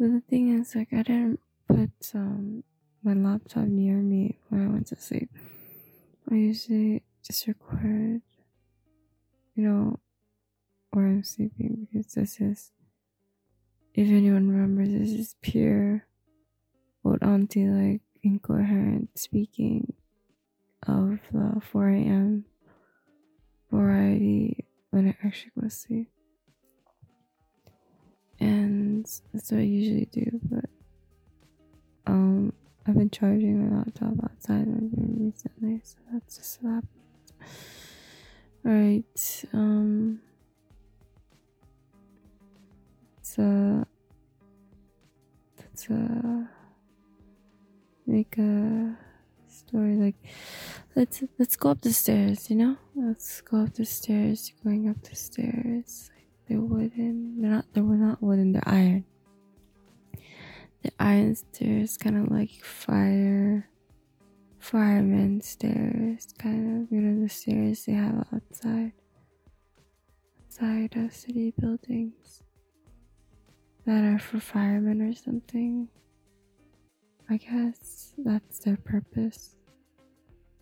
But the thing is, like, I didn't put um my laptop near me when I went to sleep. I usually just record, you know, where I'm sleeping because this is, if anyone remembers, this is pure old auntie like incoherent speaking of the 4 a.m. variety when I actually go to sleep. And that's what I usually do, but um I've been charging my laptop outside my room recently, so that's just what happened. Alright, um so that's a make a story like let's let's go up the stairs you know let's go up the stairs going up the stairs they're wooden they're not they were not wooden they're iron. The iron stairs kind of like fire fireman stairs kind of you know the stairs they have outside outside of city buildings that are for firemen or something. I guess that's their purpose.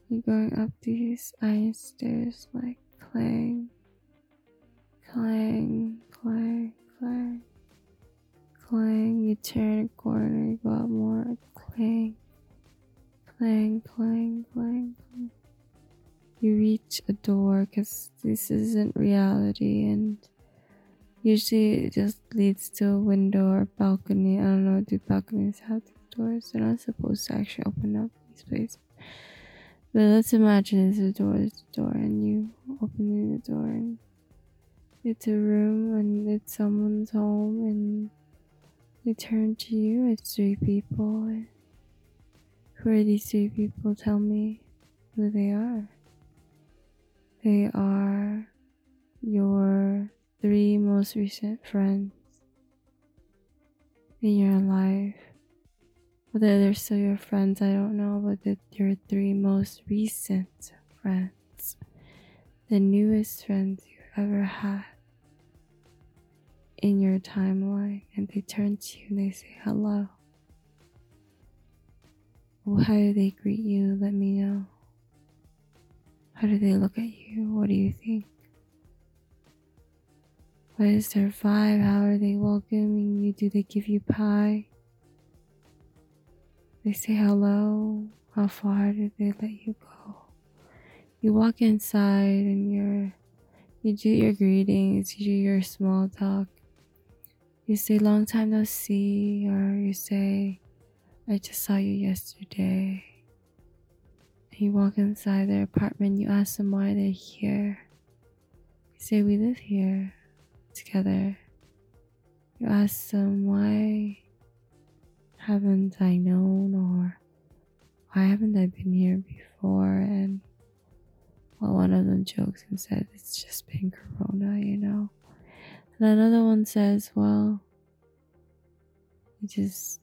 You're going up these iron stairs like clang, clang, clang, clang, clang. You turn a corner, you go up more, clang, clang, clang, clang, clang. You reach a door because this isn't reality and usually it just leads to a window or balcony. I don't know, do balconies have these doors. They're not supposed to actually open up these places. But let's imagine it's a door, it's a door, and you opening the door, and it's a room, and it's someone's home, and they turn to you. It's three people. Who are these three people? Tell me who they are. They are your three most recent friends in your life whether they're still your friends, I don't know, but they're your three most recent friends. The newest friends you've ever had in your timeline. And they turn to you and they say hello. Well, how do they greet you? Let me know. How do they look at you? What do you think? What is their vibe? How are they welcoming you? Do they give you pie? They say hello. How far did they let you go? You walk inside and you're you do your greetings, you do your small talk. You say long time no see, or you say I just saw you yesterday. You walk inside their apartment, you ask them why they're here. You say we live here together. You ask them why haven't I known or why haven't I been here before? And well, one of them jokes and said it's just been Corona, you know. And another one says, well, you just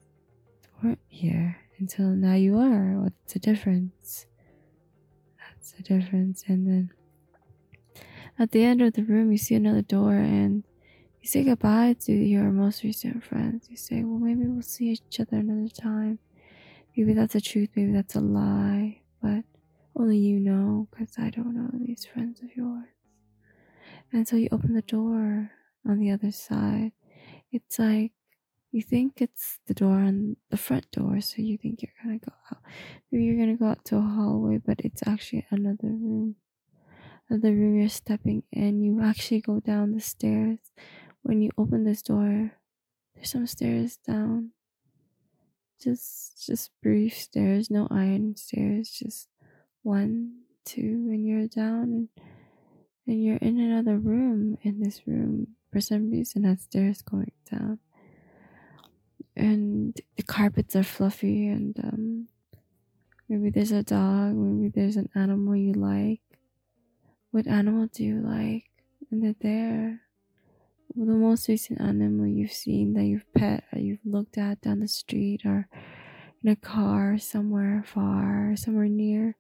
weren't here until now you are. What's the difference? That's the difference. And then at the end of the room, you see another door and you say goodbye to your most recent friends. You say, well, maybe we'll see each other another time. Maybe that's a truth, maybe that's a lie, but only you know because I don't know these friends of yours. And so you open the door on the other side. It's like you think it's the door on the front door, so you think you're gonna go out. Maybe you're gonna go out to a hallway, but it's actually another room. Another room you're stepping in. You actually go down the stairs when you open this door, there's some stairs down. Just just brief stairs, no iron stairs, just one, two, and you're down and, and you're in another room. In this room, for some reason, that stairs going down, and the carpets are fluffy, and um, maybe there's a dog, maybe there's an animal you like. What animal do you like? And they're there the most recent animal you've seen that you've pet or you've looked at down the street or in a car somewhere far, somewhere near,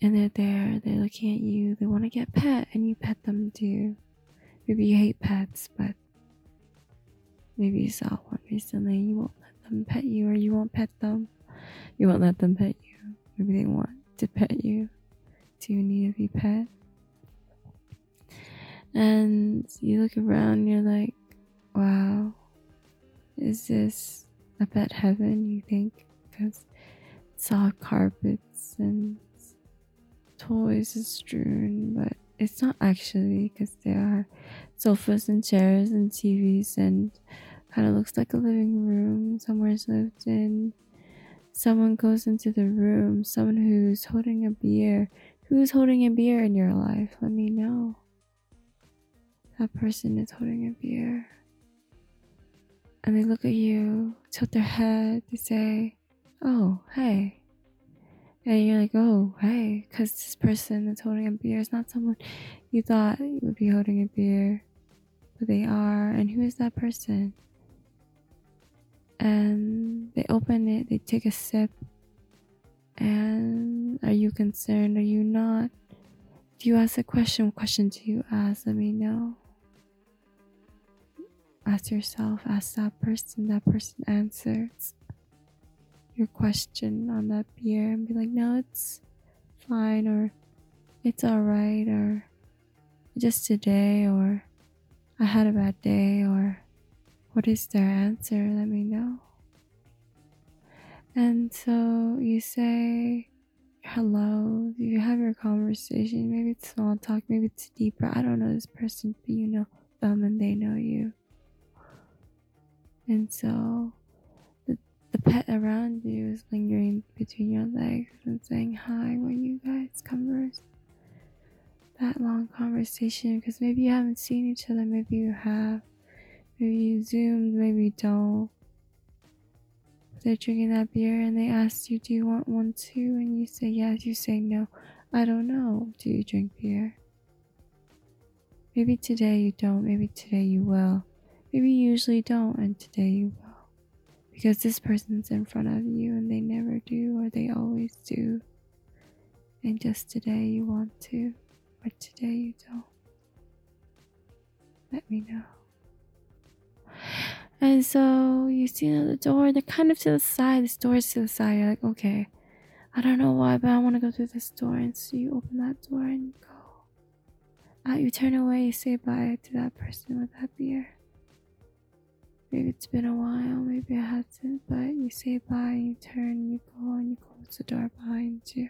and they're there, they're looking at you, they want to get pet, and you pet them too. Maybe you hate pets, but Maybe you saw one recently, you won't let them pet you, or you won't pet them. You won't let them pet you. Maybe they want to pet you. Do you need to be pet? And you look around, you're like, wow, is this a pet heaven, you think? Because soft carpets and toys is strewn, but it's not actually because there are sofas and chairs and TVs and kind of looks like a living room somewhere's lived in. Someone goes into the room, someone who's holding a beer. Who's holding a beer in your life? Let me know. That person is holding a beer. And they look at you, tilt their head, they say, Oh, hey. And you're like, Oh, hey, because this person that's holding a beer is not someone you thought would be holding a beer, but they are. And who is that person? And they open it, they take a sip. And are you concerned? Are you not? Do you ask a question? What question do you ask? Let me know ask yourself, ask that person, that person answers your question on that beer and be like, no, it's fine, or it's alright, or just today, or I had a bad day, or what is their answer? Let me know. And so you say hello, you have your conversation. Maybe it's small talk, maybe it's deeper. I don't know this person, but you know them and they know you. And so pet around you is lingering between your legs and saying hi when you guys converse. That long conversation, because maybe you haven't seen each other, maybe you have. Maybe you zoomed, maybe you don't. They're drinking that beer and they ask you, Do you want one too? And you say yes, you say no. I don't know. Do you drink beer? Maybe today you don't, maybe today you will. Maybe you usually don't, and today you will. Because this person's in front of you and they never do, or they always do. And just today you want to, but today you don't. Let me know. And so you see the door, they're kind of to the side, this door's to the side. You're like, okay, I don't know why, but I want to go through this door. And so you open that door and go. Uh, you turn away, you say bye to that person with that beer. Maybe it's been a while, maybe it hasn't, but you say bye, you turn, you go, and you close the door behind you.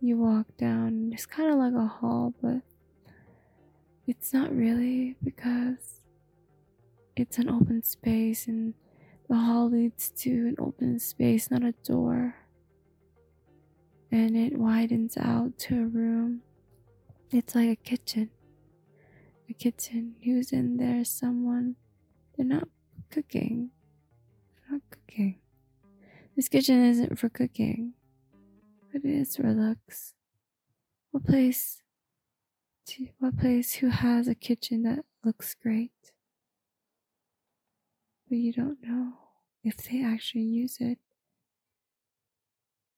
You walk down, it's kind of like a hall, but it's not really because it's an open space and the hall leads to an open space, not a door. And it widens out to a room. It's like a kitchen a kitchen. Who's in there? Someone. They're not cooking. They're not cooking. This kitchen isn't for cooking, but it is for looks. What place? What place? Who has a kitchen that looks great? But you don't know if they actually use it.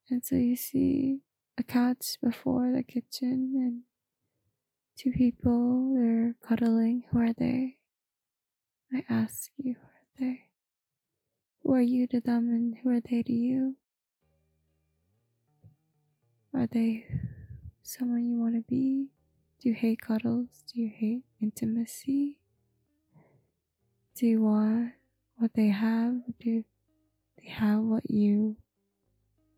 And so you see a couch before the kitchen and Two people, they're cuddling. Who are they? I ask you, who are they? Who are you to them and who are they to you? Are they someone you want to be? Do you hate cuddles? Do you hate intimacy? Do you want what they have? Do they have what you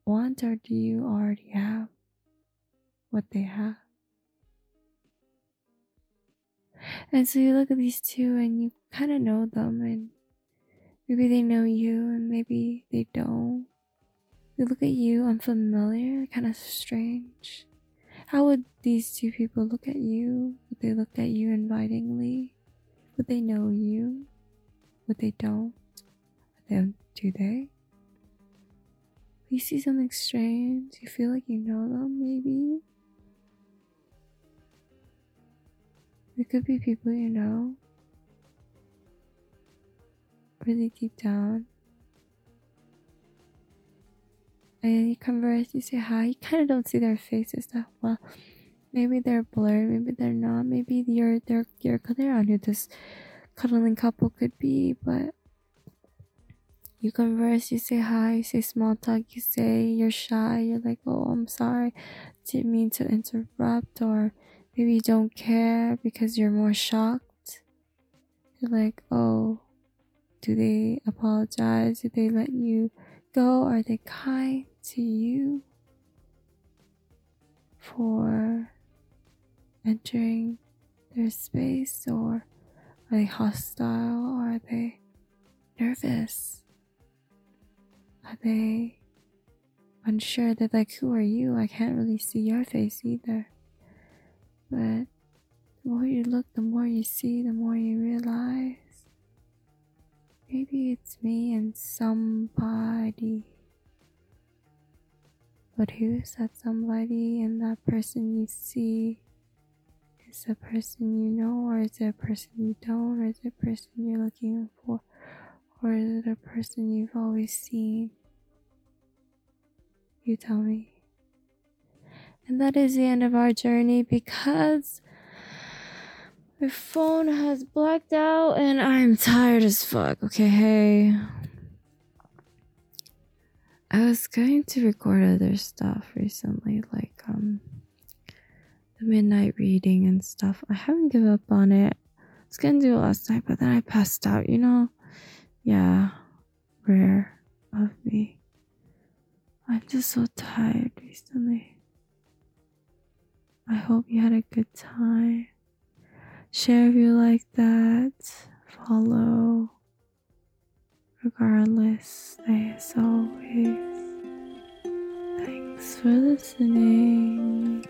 want, or do you already have what they have? And so you look at these two and you kind of know them, and maybe they know you, and maybe they don't. They look at you unfamiliar, kind of strange. How would these two people look at you? Would they look at you invitingly? Would they know you? Would they don't? Do they? You see something strange. You feel like you know them, maybe. It could be people you know really deep down. And you converse, you say hi, you kind of don't see their faces that well. Maybe they're blurred, maybe they're not, maybe you're they're you're clear on who this cuddling couple could be, but you converse, you say hi, you say small talk, you say you're shy, you're like, oh, I'm sorry, didn't mean to interrupt, or maybe you don't care because you're more shocked. You're like, oh, do they apologize? Did they let you go? Are they kind to you for entering their space, or are they hostile, or are they nervous? Are they unsure? They're like, Who are you? I can't really see your face either. But the more you look, the more you see, the more you realize maybe it's me and somebody. But who's that somebody and that person you see? Is a person you know, or is it a person you don't, or is it a person you're looking for? Or is it a person you've always seen? You tell me. And that is the end of our journey because my phone has blacked out and I'm tired as fuck. Okay, hey. I was going to record other stuff recently, like um the midnight reading and stuff. I haven't given up on it. I was gonna do it last night, but then I passed out, you know? Yeah, rare of me. I'm just so tired recently. I hope you had a good time. Share if you like that. Follow. Regardless, as always, thanks for listening.